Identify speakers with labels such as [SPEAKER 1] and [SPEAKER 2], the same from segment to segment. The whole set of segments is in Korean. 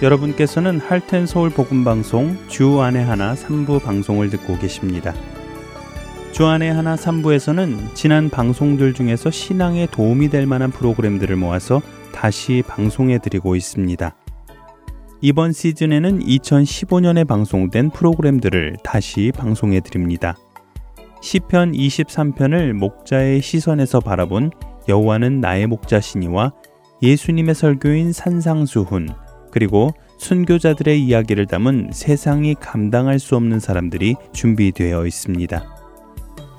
[SPEAKER 1] 여러분께서는 할텐 서울 복음 방송 주 안에 하나 3부 방송을 듣고 계십니다. 주 안에 하나 3부에서는 지난 방송들 중에서 신앙에 도움이 될 만한 프로그램들을 모아서 다시 방송해 드리고 있습니다. 이번 시즌에는 2015년에 방송된 프로그램들을 다시 방송해 드립니다. 시편 23편을 목자의 시선에서 바라본 여호와는 나의 목자시니와 예수님의 설교인 산상수훈 그리고 순교자들의 이야기를 담은 세상이 감당할 수 없는 사람들이 준비되어 있습니다.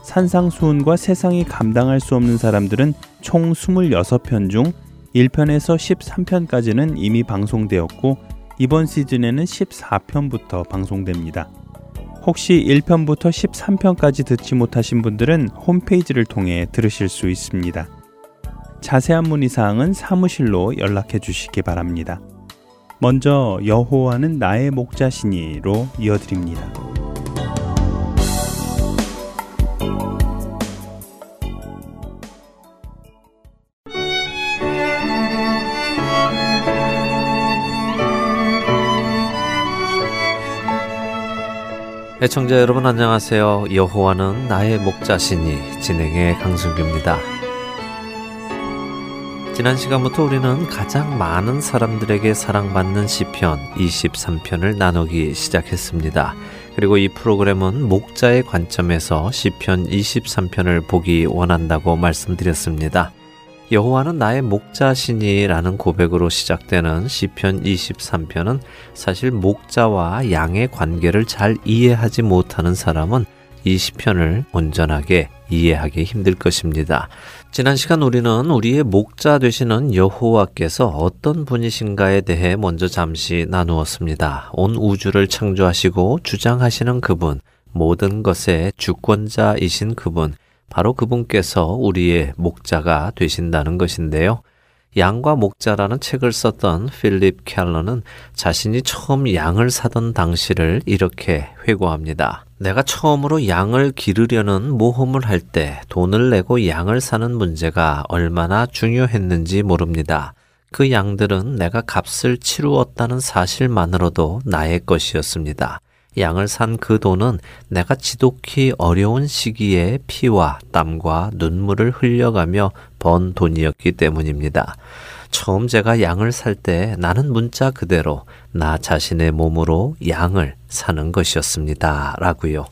[SPEAKER 1] 산상수훈과 세상이 감당할 수 없는 사람들은 총 26편 중 1편에서 13편까지는 이미 방송되었고 이번 시즌에는 14편부터 방송됩니다. 혹시 1편부터 13편까지 듣지 못하신 분들은 홈페이지를 통해 들으실 수 있습니다. 자세한 문의 사항은 사무실로 연락해 주시기 바랍니다. 먼저 여호와는 나의 목자시니로 이어드립니다.
[SPEAKER 2] 애청자 여러분 안녕하세요. 여호와는 나의 목자시니 진행의 강승규입니다. 지난 시간부터 우리는 가장 많은 사람들에게 사랑받는 시편 23편을 나누기 시작했습니다. 그리고 이 프로그램은 목자의 관점에서 시편 23편을 보기 원한다고 말씀드렸습니다. 여호와는 나의 목자시니라는 고백으로 시작되는 시편 23편은 사실 목자와 양의 관계를 잘 이해하지 못하는 사람은 이 시편을 온전하게 이해하기 힘들 것입니다. 지난 시간 우리는 우리의 목자 되시는 여호와께서 어떤 분이신가에 대해 먼저 잠시 나누었습니다. 온 우주를 창조하시고 주장하시는 그분, 모든 것의 주권자이신 그분, 바로 그분께서 우리의 목자가 되신다는 것인데요. 양과 목자라는 책을 썼던 필립 켈러는 자신이 처음 양을 사던 당시를 이렇게 회고합니다. 내가 처음으로 양을 기르려는 모험을 할 때 돈을 내고 양을 사는 문제가 얼마나 중요했는지 모릅니다. 그 양들은 내가 값을 치루었다는 사실만으로도 나의 것이었습니다. 양을 산 그 돈은 내가 지독히 어려운 시기에 피와 땀과 눈물을 흘려가며 번 돈이었기 때문입니다. 처음 제가 양을 살 때 나는 문자 그대로 나 자신의 몸으로 양을 사는 것이었습니다. 라고요.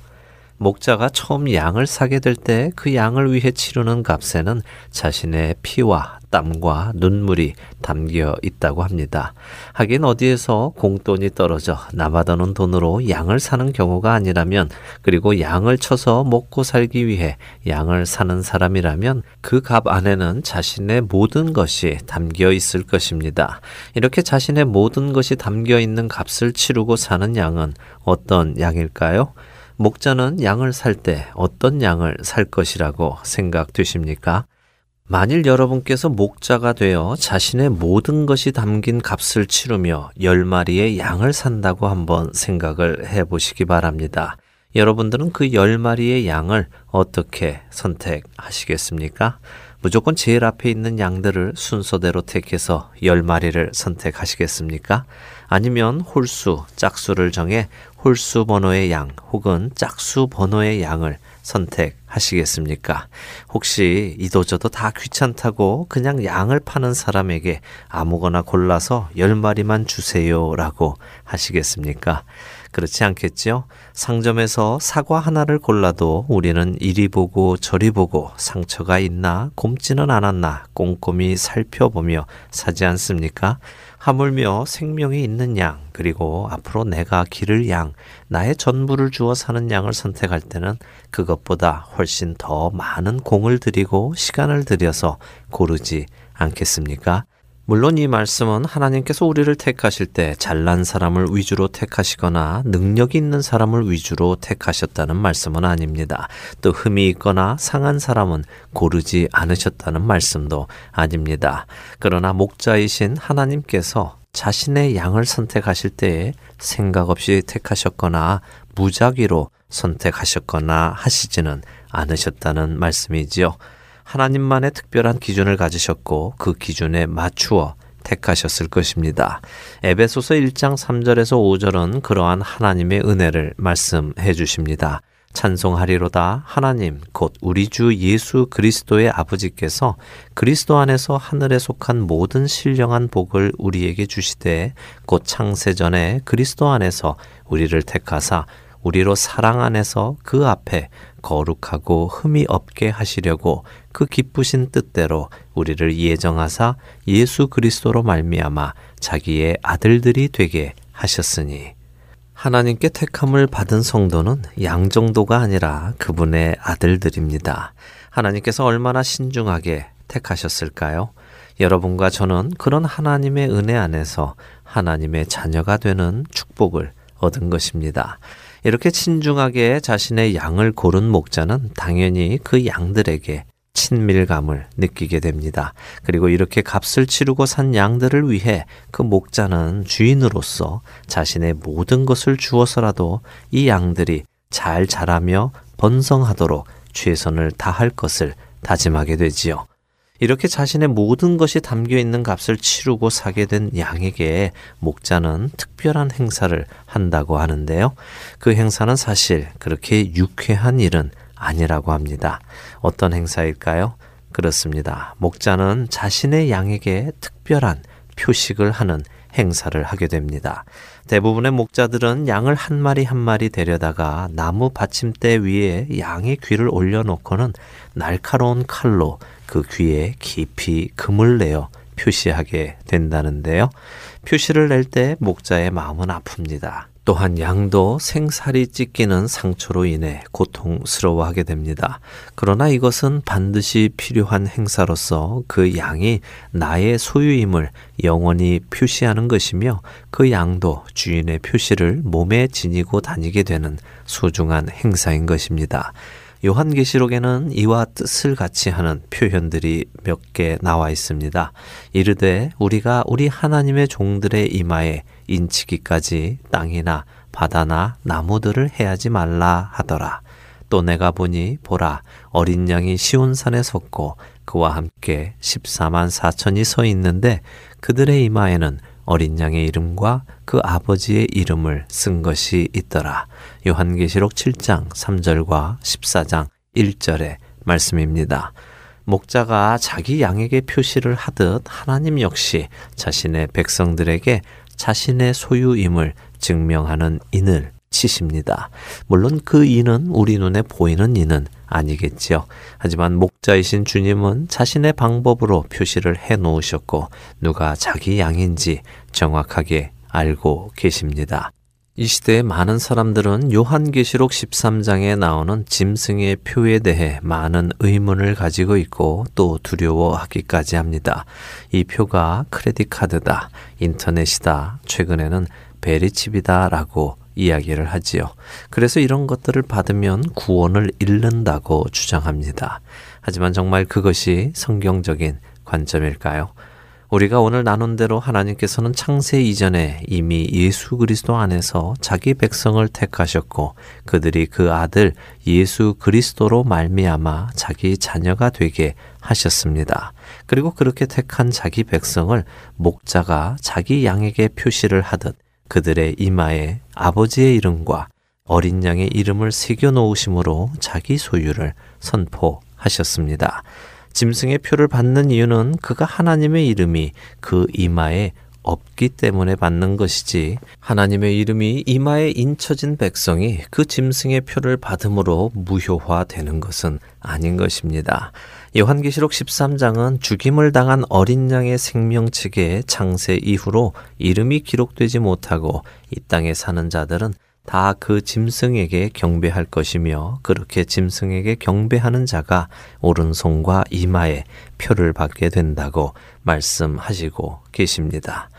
[SPEAKER 2] 목자가 처음 양을 사게 될 때 그 양을 위해 치르는 값에는 자신의 피와 땀과 눈물이 담겨 있다고 합니다. 하긴 어디에서 공돈이 떨어져 남아도는 돈으로 양을 사는 경우가 아니라면 그리고 양을 쳐서 먹고 살기 위해 양을 사는 사람이라면 그 값 안에는 자신의 모든 것이 담겨 있을 것입니다. 이렇게 자신의 모든 것이 담겨 있는 값을 치르고 사는 양은 어떤 양일까요? 목자는 양을 살 때 어떤 양을 살 것이라고 생각되십니까? 만일 여러분께서 목자가 되어 자신의 모든 것이 담긴 값을 치르며 열 마리의 양을 산다고 한번 생각을 해 보시기 바랍니다. 여러분들은 그 열 마리의 양을 어떻게 선택하시겠습니까? 무조건 제일 앞에 있는 양들을 순서대로 택해서 열 마리를 선택하시겠습니까? 아니면 홀수, 짝수를 정해 홀수 번호의 양 혹은 짝수 번호의 양을 선택하시겠습니까? 혹시 이도저도 다 귀찮다고 그냥 양을 파는 사람에게 아무거나 골라서 열 마리만 주세요라고 하시겠습니까? 그렇지 않겠지요? 상점에서 사과 하나를 골라도 우리는 이리 보고 저리 보고 상처가 있나 곰지는 않았나 꼼꼼히 살펴보며 사지 않습니까? 하물며 생명이 있는 양, 그리고 앞으로 내가 기를 양, 나의 전부를 주어 사는 양을 선택할 때는 그것보다 훨씬 더 많은 공을 들이고 시간을 들여서 고르지 않겠습니까? 물론 이 말씀은 하나님께서 우리를 택하실 때 잘난 사람을 위주로 택하시거나 능력이 있는 사람을 위주로 택하셨다는 말씀은 아닙니다. 또 흠이 있거나 상한 사람은 고르지 않으셨다는 말씀도 아닙니다. 그러나 목자이신 하나님께서 자신의 양을 선택하실 때에 생각 없이 택하셨거나 무작위로 선택하셨거나 하시지는 않으셨다는 말씀이지요. 하나님만의 특별한 기준을 가지셨고 그 기준에 맞추어 택하셨을 것입니다. 에베소서 1장 3절에서 5절은 그러한 하나님의 은혜를 말씀해 주십니다. 찬송하리로다 하나님 곧 우리 주 예수 그리스도의 아버지께서 그리스도 안에서 하늘에 속한 모든 신령한 복을 우리에게 주시되 곧 창세 전에 그리스도 안에서 우리를 택하사 우리로 사랑 안에서 그 앞에 거룩하고 흠이 없게 하시려고 그 기쁘신 뜻대로 우리를 예정하사 예수 그리스도로 말미암아 자기의 아들들이 되게 하셨으니 하나님께 택함을 받은 성도는 양 정도가 아니라 그분의 아들들입니다. 하나님께서 얼마나 신중하게 택하셨을까요? 여러분과 저는 그런 하나님의 은혜 안에서 하나님의 자녀가 되는 축복을 얻은 것입니다. 이렇게 친중하게 자신의 양을 고른 목자는 당연히 그 양들에게 친밀감을 느끼게 됩니다. 그리고 이렇게 값을 치르고 산 양들을 위해 그 목자는 주인으로서 자신의 모든 것을 주어서라도 이 양들이 잘 자라며 번성하도록 최선을 다할 것을 다짐하게 되지요. 이렇게 자신의 모든 것이 담겨 있는 값을 치르고 사게 된 양에게 목자는 특별한 행사를 한다고 하는데요. 그 행사는 사실 그렇게 유쾌한 일은 아니라고 합니다. 어떤 행사일까요? 그렇습니다. 목자는 자신의 양에게 특별한 표식을 하는 행사를 하게 됩니다. 대부분의 목자들은 양을 한 마리 한 마리 데려다가 나무 받침대 위에 양의 귀를 올려놓고는 날카로운 칼로 그 귀에 깊이 금을 내어 표시하게 된다는데요. 표시를 낼 때 목자의 마음은 아픕니다. 또한 양도 생살이 찢기는 상처로 인해 고통스러워하게 됩니다. 그러나 이것은 반드시 필요한 행사로서 그 양이 나의 소유임을 영원히 표시하는 것이며 그 양도 주인의 표시를 몸에 지니고 다니게 되는 소중한 행사인 것입니다. 요한계시록에는 이와 뜻을 같이 하는 표현들이 몇 개 나와 있습니다. 이르되 우리가 우리 하나님의 종들의 이마에 인치기까지 땅이나 바다나 나무들을 해하지 말라 하더라. 또 내가 보니 보라 어린 양이 시온산에 섰고 그와 함께 14만 4천이 서 있는데 그들의 이마에는 어린 양의 이름과 그 아버지의 이름을 쓴 것이 있더라. 요한계시록 7장 3절과 14장 1절의 말씀입니다. 목자가 자기 양에게 표시를 하듯 하나님 역시 자신의 백성들에게 자신의 소유임을 증명하는 인을 치십니다. 물론 그 인은 우리 눈에 보이는 인은 아니겠지요. 하지만 목자이신 주님은 자신의 방법으로 표시를 해 놓으셨고 누가 자기 양인지 정확하게 알고 계십니다. 이 시대의 많은 사람들은 요한계시록 13장에 나오는 짐승의 표에 대해 많은 의문을 가지고 있고 또 두려워하기까지 합니다. 이 표가 크레딧 카드다, 인터넷이다, 최근에는 베리칩이다 라고 이야기를 하지요. 그래서 이런 것들을 받으면 구원을 잃는다고 주장합니다. 하지만 정말 그것이 성경적인 관점일까요? 우리가 오늘 나눈 대로 하나님께서는 창세 이전에 이미 예수 그리스도 안에서 자기 백성을 택하셨고 그들이 그 아들 예수 그리스도로 말미암아 자기 자녀가 되게 하셨습니다. 그리고 그렇게 택한 자기 백성을 목자가 자기 양에게 표시를 하듯 그들의 이마에 아버지의 이름과 어린 양의 이름을 새겨 놓으심으로 자기 소유를 선포하셨습니다. 짐승의 표를 받는 이유는 그가 하나님의 이름이 그 이마에 없기 때문에 받는 것이지 하나님의 이름이 이마에 인쳐진 백성이 그 짐승의 표를 받음으로 무효화되는 것은 아닌 것입니다. 요한계시록 13장은 죽임을 당한 어린 양의 생명책의 창세 이후로 이름이 기록되지 못하고 이 땅에 사는 자들은 다 그 짐승에게 경배할 것이며 그렇게 짐승에게 경배하는 자가 오른손과 이마에 표를 받게 된다고 말씀하시고 계십니다.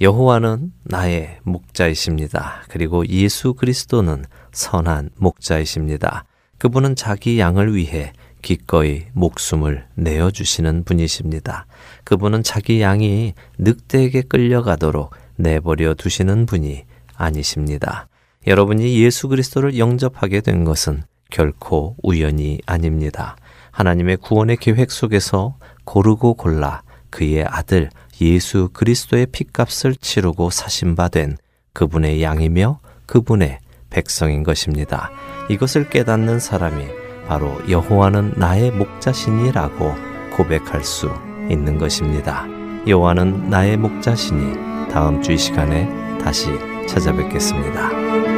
[SPEAKER 2] 여호와는 나의 목자이십니다. 그리고 예수 그리스도는 선한 목자이십니다. 그분은 자기 양을 위해 기꺼이 목숨을 내어 주시는 분이십니다. 그분은 자기 양이 늑대에게 끌려가도록 내버려 두시는 분이 아니십니다. 여러분이 예수 그리스도를 영접하게 된 것은 결코 우연이 아닙니다. 하나님의 구원의 계획 속에서 고르고 골라 그의 아들
[SPEAKER 3] 예수 그리스도의 피값을 치르고 사신 바된 그분의 양이며 그분의 백성인 것입니다. 이것을 깨닫는 사람이 바로 여호와는 나의 목자신이라고 고백할 수 있는 것입니다. 여호와는 나의 목자신이 다음 주 이 시간에 다시 찾아뵙겠습니다.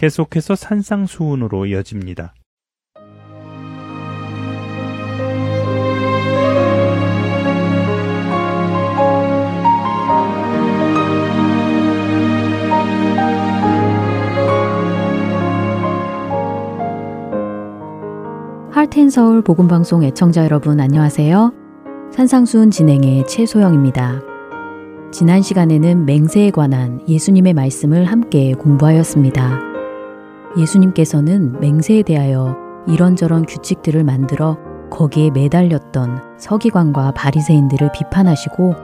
[SPEAKER 1] 계속해서 산상수훈으로 이어집니다.
[SPEAKER 4] 할텐 서울 복음 방송 애청자 여러분 안녕하세요. 산상수훈 진행의 최소영입니다. 지난 시간에는 맹세에 관한 예수님의 말씀을 함께 공부하였습니다. 예수님께서는 맹세에 대하여 이런저런 규칙들을 만들어 거기에 매달렸던 서기관과 바리새인들을 비판하시고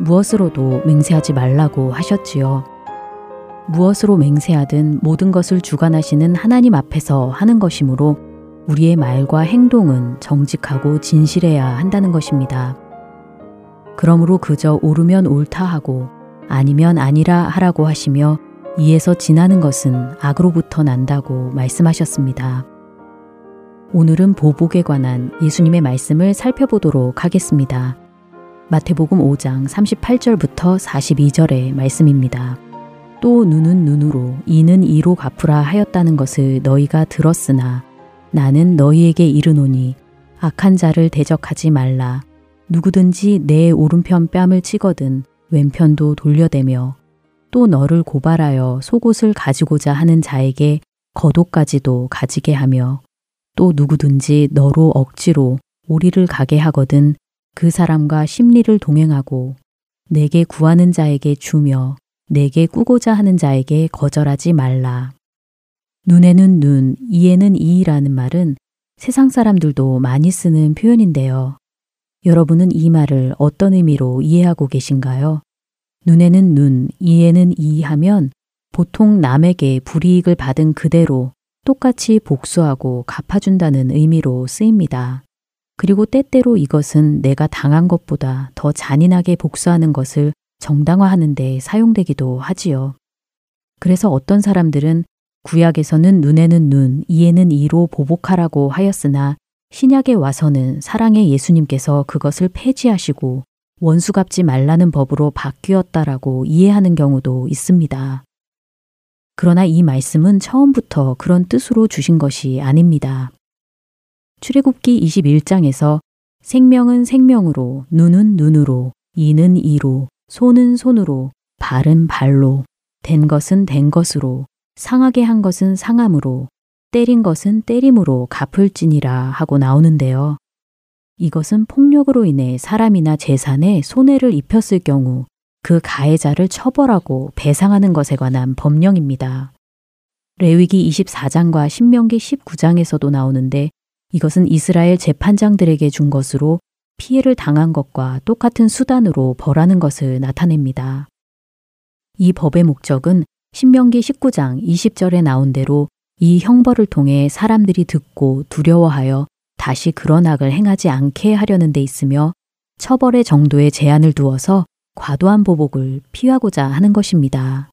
[SPEAKER 4] 무엇으로도 맹세하지 말라고 하셨지요. 무엇으로 맹세하든 모든 것을 주관하시는 하나님 앞에서 하는 것이므로 우리의 말과 행동은 정직하고 진실해야 한다는 것입니다. 그러므로 그저 옳으면 옳다 하고 아니면 아니라 하라고 하시며 이에서 지나는 것은 악으로부터 난다고 말씀하셨습니다. 오늘은 보복에 관한 예수님의 말씀을 살펴보도록 하겠습니다. 마태복음 5장 38절부터 42절의 말씀입니다. 또 눈은 눈으로 이는 이로 갚으라 하였다는 것을 너희가 들었으나 나는 너희에게 이르노니 악한 자를 대적하지 말라. 누구든지 내 오른편 뺨을 치거든 왼편도 돌려대며 또 너를 고발하여 속옷을 가지고자 하는 자에게 겉옷까지도 가지게 하며 또 누구든지 너로 억지로 오리를 가게 하거든 그 사람과 심리를 동행하고 내게 구하는 자에게 주며 내게 꾸고자 하는 자에게 거절하지 말라. 눈에는 눈, 이에는 이라는 말은 세상 사람들도 많이 쓰는 표현인데요. 여러분은 이 말을 어떤 의미로 이해하고 계신가요? 눈에는 눈, 이에는 이 하면 보통 남에게 불이익을 받은 그대로 똑같이 복수하고 갚아준다는 의미로 쓰입니다. 그리고 때때로 이것은 내가 당한 것보다 더 잔인하게 복수하는 것을 정당화하는 데 사용되기도 하지요. 그래서 어떤 사람들은 구약에서는 눈에는 눈, 이에는 이로 보복하라고 하였으나 신약에 와서는 사랑의 예수님께서 그것을 폐지하시고 원수 갚지 말라는 법으로 바뀌었다라고 이해하는 경우도 있습니다. 그러나 이 말씀은 처음부터 그런 뜻으로 주신 것이 아닙니다. 출애굽기 21장에서 생명은 생명으로, 눈은 눈으로, 이는 이로, 손은 손으로, 발은 발로, 된 것은 된 것으로, 상하게 한 것은 상함으로, 때린 것은 때림으로 갚을지니라 하고 나오는데요. 이것은 폭력으로 인해 사람이나 재산에 손해를 입혔을 경우 그 가해자를 처벌하고 배상하는 것에 관한 법령입니다. 레위기 24장과 신명기 19장에서도 나오는데 이것은 이스라엘 재판장들에게 준 것으로 피해를 당한 것과 똑같은 수단으로 벌하는 것을 나타냅니다. 이 법의 목적은 신명기 19장 20절에 나온 대로 이 형벌을 통해 사람들이 듣고 두려워하여 다시 그런 악을 행하지 않게 하려는 데 있으며 처벌의 정도에 제한을 두어서 과도한 보복을 피하고자 하는 것입니다.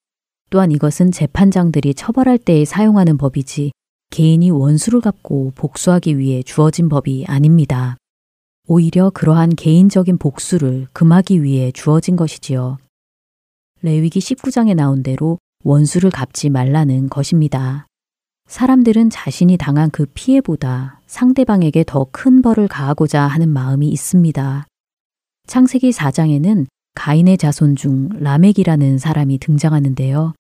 [SPEAKER 4] 또한 이것은 재판장들이 처벌할 때에 사용하는 법이지 개인이 원수를 갚고 복수하기 위해 주어진 법이 아닙니다. 오히려 그러한 개인적인 복수를 금하기 위해 주어진 것이지요. 레위기 19장에 나온 대로 원수를 갚지 말라는 것입니다. 사람들은 자신이 당한 그 피해보다 상대방에게 더 큰 벌을 가하고자 하는 마음이 있습니다. 창세기 4장에는 가인의 자손 중 라멕이라는 사람이 등장하는데요.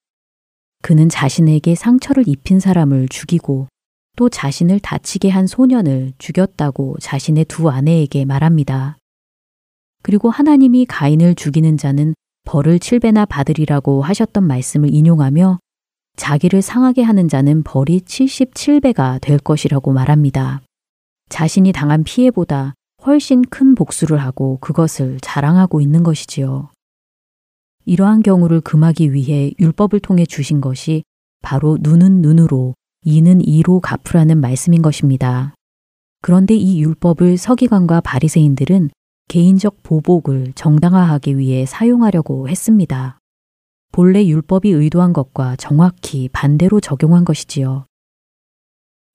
[SPEAKER 4] 그는 자신에게 상처를 입힌 사람을 죽이고 또 자신을 다치게 한 소년을 죽였다고 자신의 두 아내에게 말합니다. 그리고 하나님이 가인을 죽이는 자는 벌을 7배나 받으리라고 하셨던 말씀을 인용하며 자기를 상하게 하는 자는 벌이 77배가 될 것이라고 말합니다. 자신이 당한 피해보다 훨씬 큰 복수를 하고 그것을 자랑하고 있는 것이지요. 이러한 경우를 금하기 위해 율법을 통해 주신 것이 바로 눈은 눈으로, 이는 이로 갚으라는 말씀인 것입니다. 그런데 이 율법을 서기관과 바리새인들은 개인적 보복을 정당화하기 위해 사용하려고 했습니다. 본래 율법이 의도한 것과 정확히 반대로 적용한 것이지요.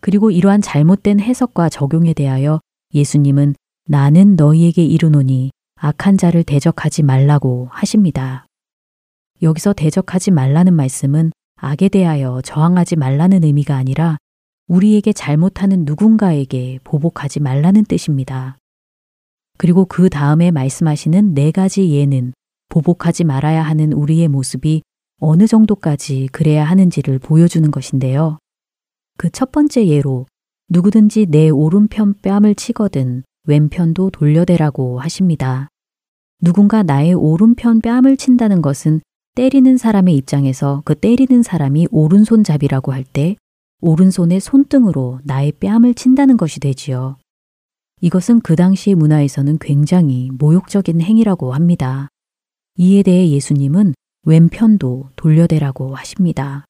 [SPEAKER 4] 그리고 이러한 잘못된 해석과 적용에 대하여 예수님은 나는 너희에게 이르노니 악한 자를 대적하지 말라고 하십니다. 여기서 대적하지 말라는 말씀은 악에 대하여 저항하지 말라는 의미가 아니라 우리에게 잘못하는 누군가에게 보복하지 말라는 뜻입니다. 그리고 그 다음에 말씀하시는 네 가지 예는 보복하지 말아야 하는 우리의 모습이 어느 정도까지 그래야 하는지를 보여주는 것인데요. 그 첫 번째 예로 누구든지 내 오른편 뺨을 치거든 왼편도 돌려대라고 하십니다. 누군가 나의 오른편 뺨을 친다는 것은 때리는 사람의 입장에서 그 때리는 사람이 오른손잡이라고 할 때 오른손의 손등으로 나의 뺨을 친다는 것이 되지요. 이것은 그 당시 문화에서는 굉장히 모욕적인 행위라고 합니다. 이에 대해 예수님은 왼편도 돌려대라고 하십니다.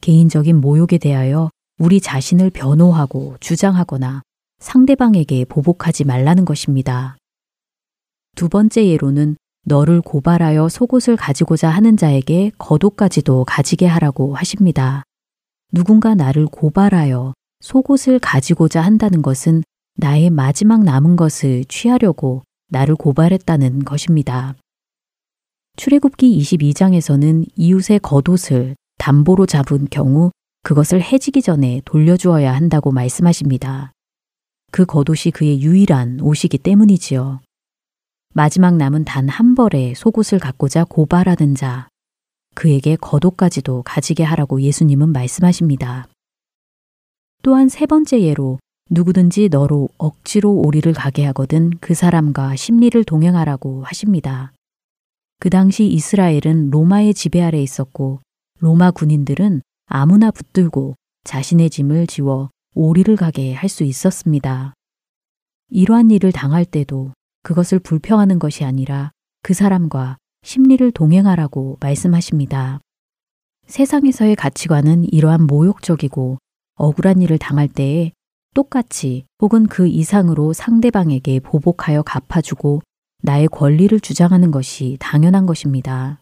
[SPEAKER 4] 개인적인 모욕에 대하여 우리 자신을 변호하고 주장하거나 상대방에게 보복하지 말라는 것입니다. 두 번째 예로는 너를 고발하여 속옷을 가지고자 하는 자에게 겉옷까지도 가지게 하라고 하십니다. 누군가 나를 고발하여 속옷을 가지고자 한다는 것은 나의 마지막 남은 것을 취하려고 나를 고발했다는 것입니다. 출애굽기 22장에서는 이웃의 겉옷을 담보로 잡은 경우 그것을 해지기 전에 돌려주어야 한다고 말씀하십니다. 그 겉옷이 그의 유일한 옷이기 때문이지요. 마지막 남은 단 한 벌의 속옷을 갖고자 고발하는 자, 그에게 겉옷까지도 가지게 하라고 예수님은 말씀하십니다. 또한 세 번째 예로 누구든지 너로 억지로 오리를 가게 하거든 그 사람과 심리를 동행하라고 하십니다. 그 당시 이스라엘은 로마의 지배 아래 있었고 로마 군인들은 아무나 붙들고 자신의 짐을 지워 오리를 가게 할 수 있었습니다. 이러한 일을 당할 때도 그것을 불평하는 것이 아니라 그 사람과 심리를 동행하라고 말씀하십니다. 세상에서의 가치관은 이러한 모욕적이고 억울한 일을 당할 때에 똑같이 혹은 그 이상으로 상대방에게 보복하여 갚아주고 나의 권리를 주장하는 것이 당연한 것입니다.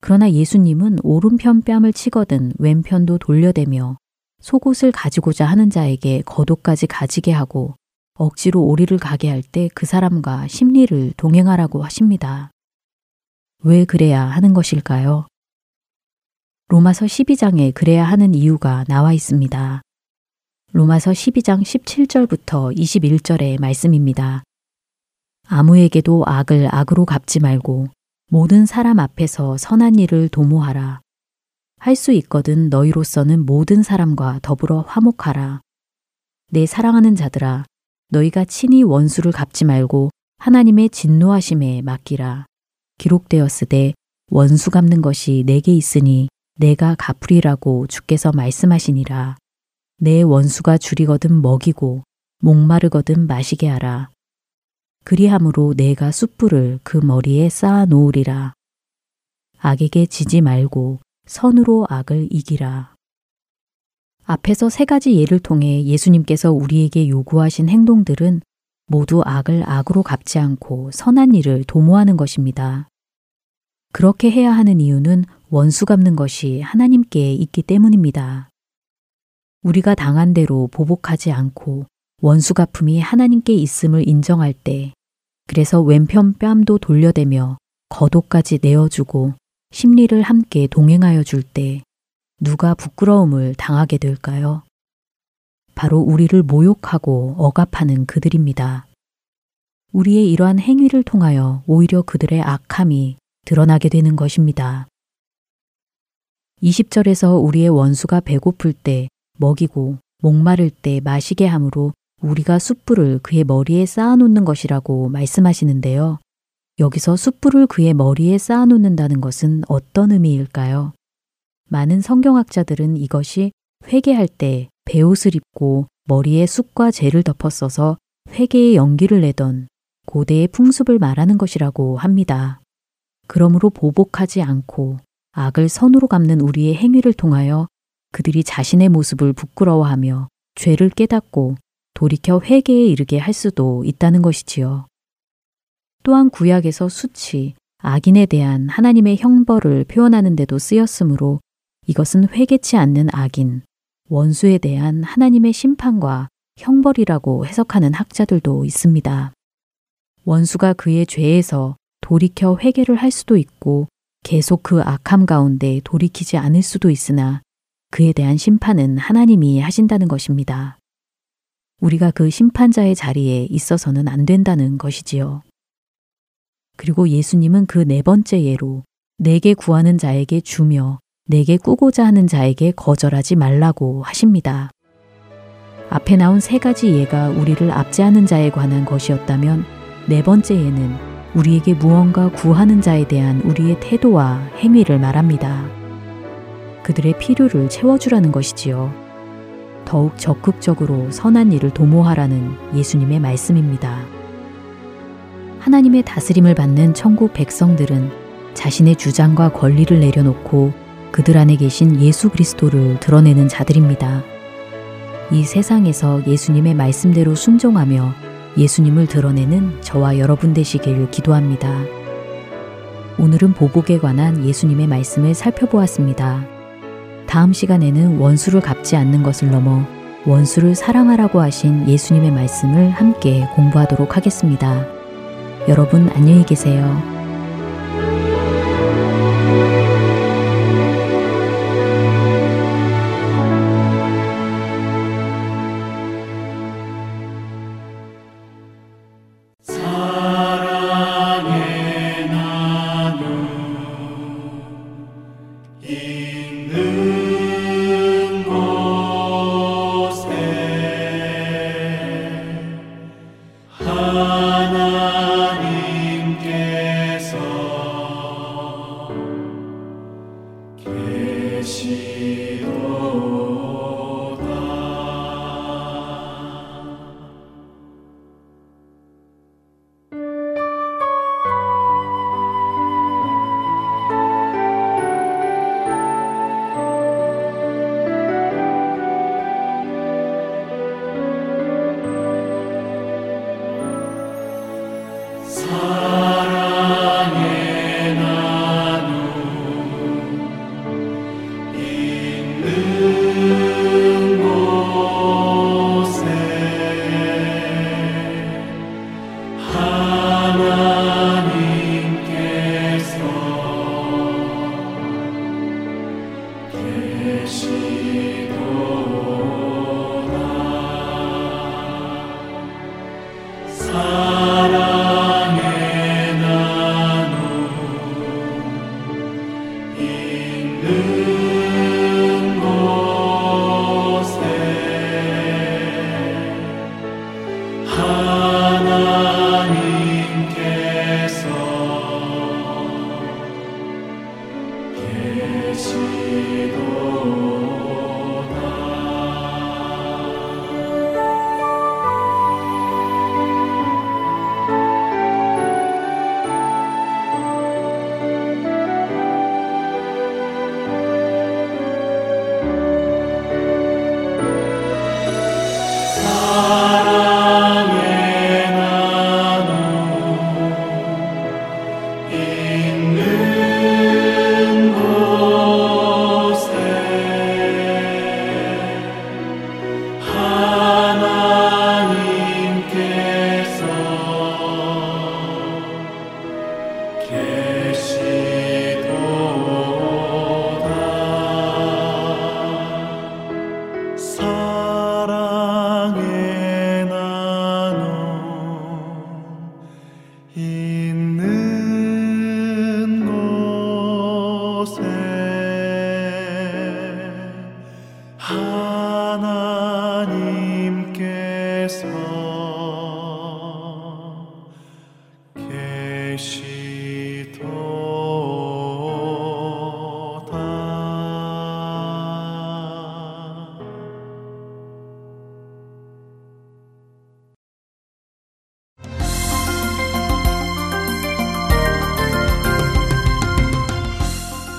[SPEAKER 4] 그러나 예수님은 오른편 뺨을 치거든 왼편도 돌려대며 속옷을 가지고자 하는 자에게 겉옷까지 가지게 하고 억지로 오리를 가게 할 때 그 사람과 심리를 동행하라고 하십니다. 왜 그래야 하는 것일까요? 로마서 12장에 그래야 하는 이유가 나와 있습니다. 로마서 12장 17절부터 21절의 말씀입니다. 아무에게도 악을 악으로 갚지 말고 모든 사람 앞에서 선한 일을 도모하라. 할 수 있거든 너희로서는 모든 사람과 더불어 화목하라. 내 사랑하는 자들아, 너희가 친히 원수를 갚지 말고 하나님의 진노하심에 맡기라. 기록되었으되 원수 갚는 것이 내게 있으니 내가 갚으리라고 주께서 말씀하시니라. 내 원수가 줄이거든 먹이고 목마르거든 마시게 하라. 그리함으로 내가 숯불을 그 머리에 쌓아 놓으리라. 악에게 지지 말고 선으로 악을 이기라. 앞에서 세 가지 예를 통해 예수님께서 우리에게 요구하신 행동들은 모두 악을 악으로 갚지 않고 선한 일을 도모하는 것입니다. 그렇게 해야 하는 이유는 원수 갚는 것이 하나님께 있기 때문입니다. 우리가 당한 대로 보복하지 않고 원수 갚음이 하나님께 있음을 인정할 때, 그래서 왼편 뺨도 돌려대며 겉옷까지 내어주고 심리를 함께 동행하여 줄 때, 누가 부끄러움을 당하게 될까요? 바로 우리를 모욕하고 억압하는 그들입니다. 우리의 이러한 행위를 통하여 오히려 그들의 악함이 드러나게 되는 것입니다. 20절에서 우리의 원수가 배고플 때 먹이고 목마를 때 마시게 함으로 우리가 숯불을 그의 머리에 쌓아놓는 것이라고 말씀하시는데요. 여기서 숯불을 그의 머리에 쌓아놓는다는 것은 어떤 의미일까요? 많은 성경학자들은 이것이 회개할 때 배옷을 입고 머리에 숯과 재를 덮었어서 회개의 연기를 내던 고대의 풍습을 말하는 것이라고 합니다. 그러므로 보복하지 않고 악을 선으로 갚는 우리의 행위를 통하여 그들이 자신의 모습을 부끄러워하며 죄를 깨닫고 돌이켜 회개에 이르게 할 수도 있다는 것이지요. 또한 구약에서 수치, 악인에 대한 하나님의 형벌을 표현하는 데도 쓰였으므로 이것은 회개치 않는 악인, 원수에 대한 하나님의 심판과 형벌이라고 해석하는 학자들도 있습니다. 원수가 그의 죄에서 돌이켜 회개를 할 수도 있고 계속 그 악함 가운데 돌이키지 않을 수도 있으나 그에 대한 심판은 하나님이 하신다는 것입니다. 우리가 그 심판자의 자리에 있어서는 안 된다는 것이지요. 그리고 예수님은 그 네 번째 예로 내게 구하는 자에게 주며 내게 꾸고자 하는 자에게 거절하지 말라고 하십니다. 앞에 나온 세 가지 예가 우리를 압제하는 자에 관한 것이었다면 네 번째 예는 우리에게 무언가 구하는 자에 대한 우리의 태도와 행위를 말합니다. 그들의 필요를 채워주라는 것이지요. 더욱 적극적으로 선한 일을 도모하라는 예수님의 말씀입니다. 하나님의 다스림을 받는 천국 백성들은 자신의 주장과 권리를 내려놓고 그들 안에 계신 예수 그리스도를 드러내는 자들입니다. 이 세상에서 예수님의 말씀대로 순종하며 예수님을 드러내는 저와 여러분 되시길 기도합니다. 오늘은 보복에 관한 예수님의 말씀을 살펴보았습니다. 다음 시간에는 원수를 갚지 않는 것을 넘어 원수를 사랑하라고 하신 예수님의 말씀을 함께 공부하도록 하겠습니다. 여러분 안녕히 계세요.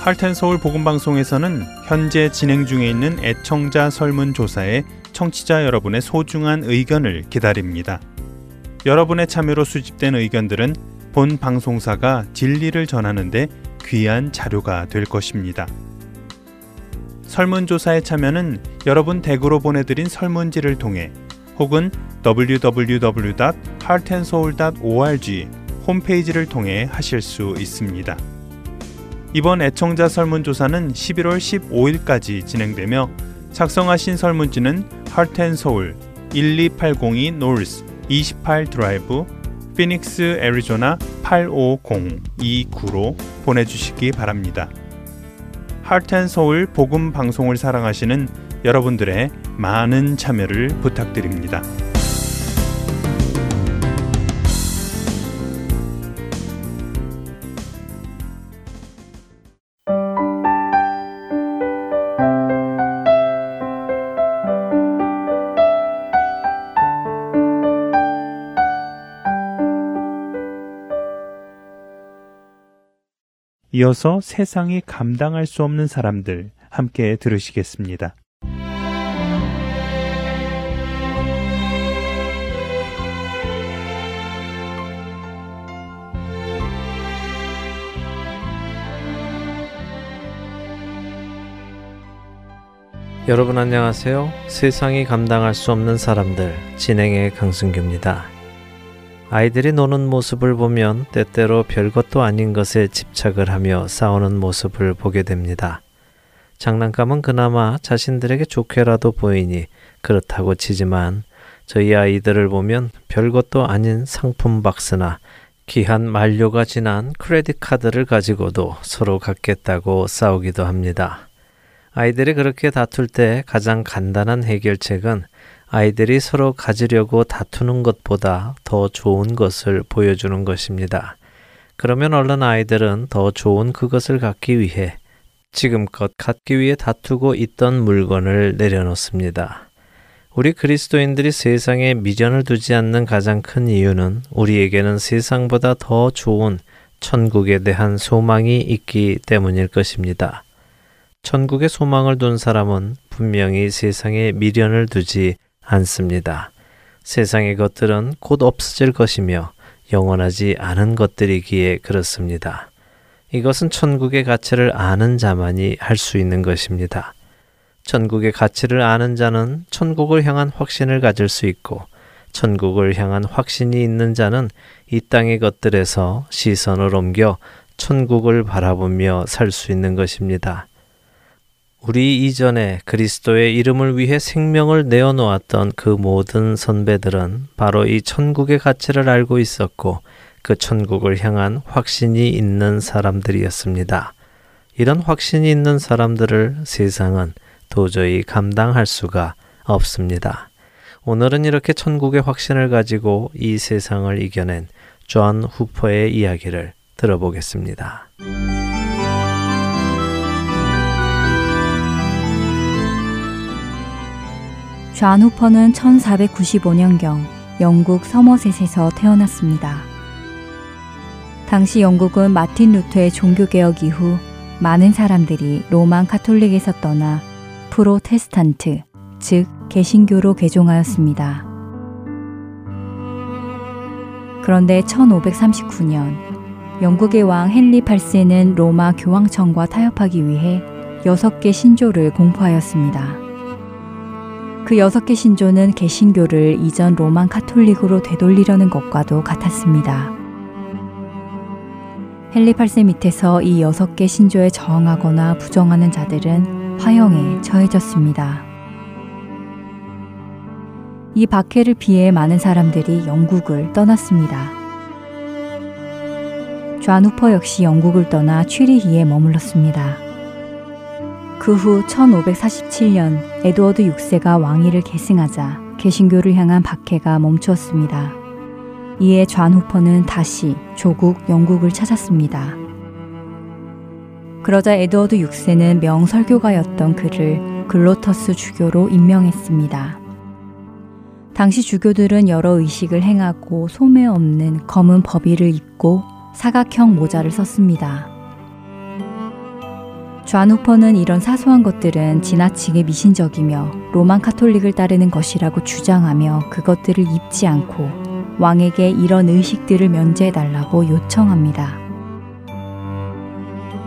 [SPEAKER 1] 할텐 서울 복음 방송에서는 현재 진행 중에 있는 애청자 설문 조사에 청취자 여러분의 소중한 의견을 기다립니다. 여러분의 참여로 수집된 의견들은 본 방송사가 진리를 전하는데 귀한 자료가 될 것입니다. 설문조사에 참여는 여러분 댁으로 보내드린 설문지를 통해 혹은 www.heartandsoul.org 홈페이지를 통해 하실 수 있습니다. 이번 애청자 설문조사는 11월 15일까지 진행되며 작성하신 설문지는 하트앤서울 12802 노스 28 드라이브 피닉스 애리조나 85029로 보내주시기 바랍니다. 하트앤서울 복음 방송을 사랑하시는 여러분들의 많은 참여를 부탁드립니다. 이어서 세상이 감당할 수 없는 사람들 함께 들으시겠습니다.
[SPEAKER 2] 여러분 안녕하세요. 세상이 감당할 수 없는 사람들 진행의 강승규입니다. 아이들이 노는 모습을 보면 때때로 별것도 아닌 것에 집착을 하며 싸우는 모습을 보게 됩니다. 장난감은 그나마 자신들에게 좋게라도 보이니 그렇다고 치지만 저희 아이들을 보면 별것도 아닌 상품 박스나 귀한 만료가 지난 크레딧 카드를 가지고도 서로 갖겠다고 싸우기도 합니다. 아이들이 그렇게 다툴 때 가장 간단한 해결책은 아이들이 서로 가지려고 다투는 것보다 더 좋은 것을 보여주는 것입니다. 그러면 얼른 아이들은 더 좋은 그것을 갖기 위해 지금껏 갖기 위해 다투고 있던 물건을 내려놓습니다. 우리 그리스도인들이 세상에 미련을 두지 않는 가장 큰 이유는 우리에게는 세상보다 더 좋은 천국에 대한 소망이 있기 때문일 것입니다. 천국에 소망을 둔 사람은 분명히 세상에 미련을 두지 않습니다. 세상의 것들은 곧 없어질 것이며 영원하지 않은 것들이기에 그렇습니다. 이것은 천국의 가치를 아는 자만이 할 수 있는 것입니다. 천국의 가치를 아는 자는 천국을 향한 확신을 가질 수 있고, 천국을 향한 확신이 있는 자는 이 땅의 것들에서 시선을 옮겨 천국을 바라보며 살 수 있는 것입니다. 우리 이전에 그리스도의 이름을 위해 생명을 내어놓았던 그 모든 선배들은 바로 이 천국의 가치를 알고 있었고 그 천국을 향한 확신이 있는 사람들이었습니다. 이런 확신이 있는 사람들을 세상은 도저히 감당할 수가 없습니다. 오늘은 이렇게 천국의 확신을 가지고 이 세상을 이겨낸 존 후퍼의 이야기를 들어보겠습니다.
[SPEAKER 3] 존 후퍼는 1495년경 영국 서머셋에서 태어났습니다. 당시 영국은 마틴 루터의 종교개혁 이후 많은 사람들이 Roman 카톨릭에서 떠나 프로테스탄트, 즉 개신교로 개종하였습니다. 그런데 1539년 영국의 왕 헨리 8세는 로마 교황청과 타협하기 위해 6개 신조를 공포하였습니다. 그 여섯 개 신조는 개신교를 이전 로만 카톨릭으로 되돌리려는 것과도 같았습니다. 헨리 8세 밑에서 이 여섯 개 신조에 저항하거나 부정하는 자들은 화형에 처해졌습니다. 이 박해를 피해 많은 사람들이 영국을 떠났습니다. 좌 후퍼 역시 영국을 떠나 취리히에 머물렀습니다. 그 후 1547년 에드워드 6세가 왕위를 계승하자 개신교를 향한 박해가 멈추었습니다. 이에 좌 후퍼는 다시 조국 영국을 찾았습니다. 그러자 에드워드 6세는 명설교가였던 그를 글로터스 주교로 임명했습니다. 당시 주교들은 여러 의식을 행하고 소매 없는 검은 법의를 입고 사각형 모자를 썼습니다. 좌누퍼는 이런 사소한 것들은 지나치게 미신적이며 로만 카톨릭을 따르는 것이라고 주장하며 그것들을 입지 않고 왕에게 이런 의식들을 면제해달라고 요청합니다.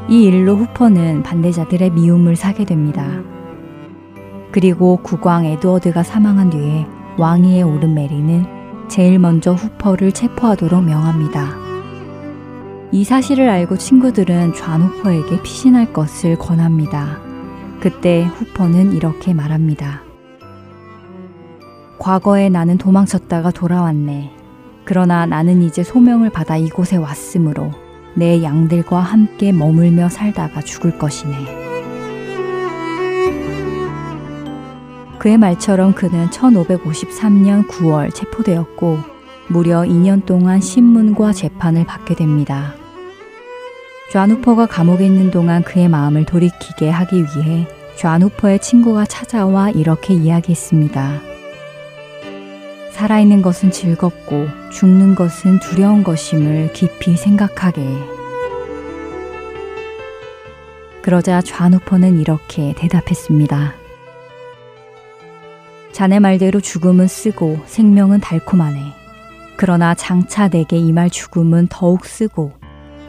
[SPEAKER 3] 이 일로 후퍼는 반대자들의 미움을 사게 됩니다. 그리고 국왕 에드워드가 사망한 뒤에 왕위에 오른 메리는 제일 먼저 후퍼를 체포하도록 명합니다. 이 사실을 알고 친구들은 좌 후퍼에게 피신할 것을 권합니다. 그때 후퍼는 이렇게 말합니다. 과거에 나는 도망쳤다가 돌아왔네. 그러나 나는 이제 소명을 받아 이곳에 왔으므로 내 양들과 함께 머물며 살다가 죽을 것이네. 그의 말처럼 그는 1553년 9월 체포되었고 무려 2년 동안 신문과 재판을 받게 됩니다. 좌누퍼가 감옥에 있는 동안 그의 마음을 돌이키게 하기 위해 좌누퍼의 친구가 찾아와 이렇게 이야기했습니다. 살아있는 것은 즐겁고 죽는 것은 두려운 것임을 깊이 생각하게. 그러자 좌누퍼는 이렇게 대답했습니다. 자네 말대로 죽음은 쓰고 생명은 달콤하네. 그러나 장차 내게 임할 죽음은 더욱 쓰고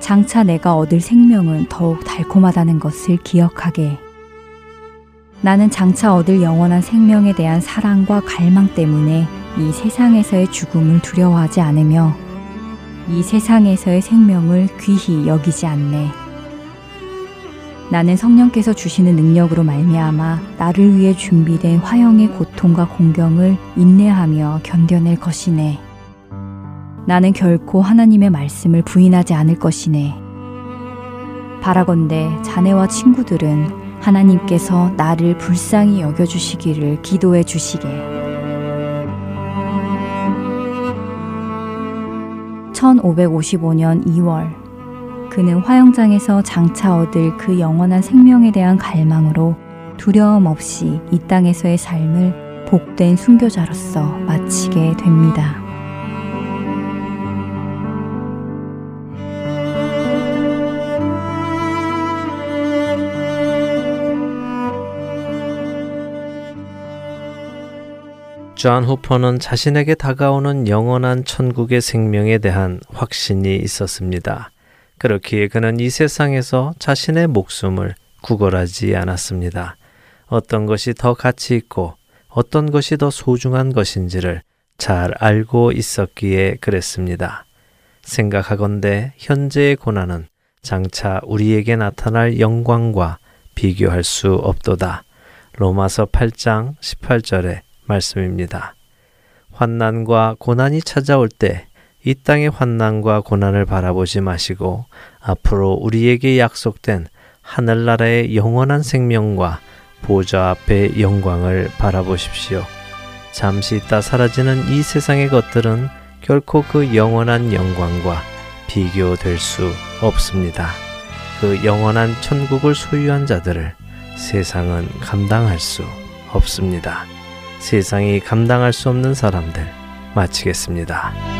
[SPEAKER 3] 장차 내가 얻을 생명은 더욱 달콤하다는 것을 기억하게. 나는 장차 얻을 영원한 생명에 대한 사랑과 갈망 때문에 이 세상에서의 죽음을 두려워하지 않으며 이 세상에서의 생명을 귀히 여기지 않네. 나는 성령께서 주시는 능력으로 말미암아 나를 위해 준비된 화형의 고통과 공경을 인내하며 견뎌낼 것이네. 나는 결코 하나님의 말씀을 부인하지 않을 것이네. 바라건대 자네와 친구들은 하나님께서 나를 불쌍히 여겨주시기를 기도해 주시게. 1555년 2월 그는 화영장에서 장차 얻을 그 영원한 생명에 대한 갈망으로 두려움 없이 이 땅에서의 삶을 복된 순교자로서 마치게 됩니다.
[SPEAKER 2] 존 후퍼는 자신에게 다가오는 영원한 천국의 생명에 대한 확신이 있었습니다. 그렇기에 그는 이 세상에서 자신의 목숨을 구걸하지 않았습니다. 어떤 것이 더 가치 있고 어떤 것이 더 소중한 것인지를 잘 알고 있었기에 그랬습니다. 생각하건대 현재의 고난은 장차 우리에게 나타날 영광과 비교할 수 없도다. 로마서 8장 18절에 말씀입니다. 환난과 고난이 찾아올 때 이 땅의 환난과 고난을 바라보지 마시고 앞으로 우리에게 약속된 하늘나라의 영원한 생명과 보좌 앞의 영광을 바라보십시오. 잠시 있다 사라지는 이 세상의 것들은 결코 그 영원한 영광과 비교될 수 없습니다. 그 영원한 천국을 소유한 자들을 세상은 감당할 수 없습니다. 세상이 감당할 수 없는 사람들 마치겠습니다.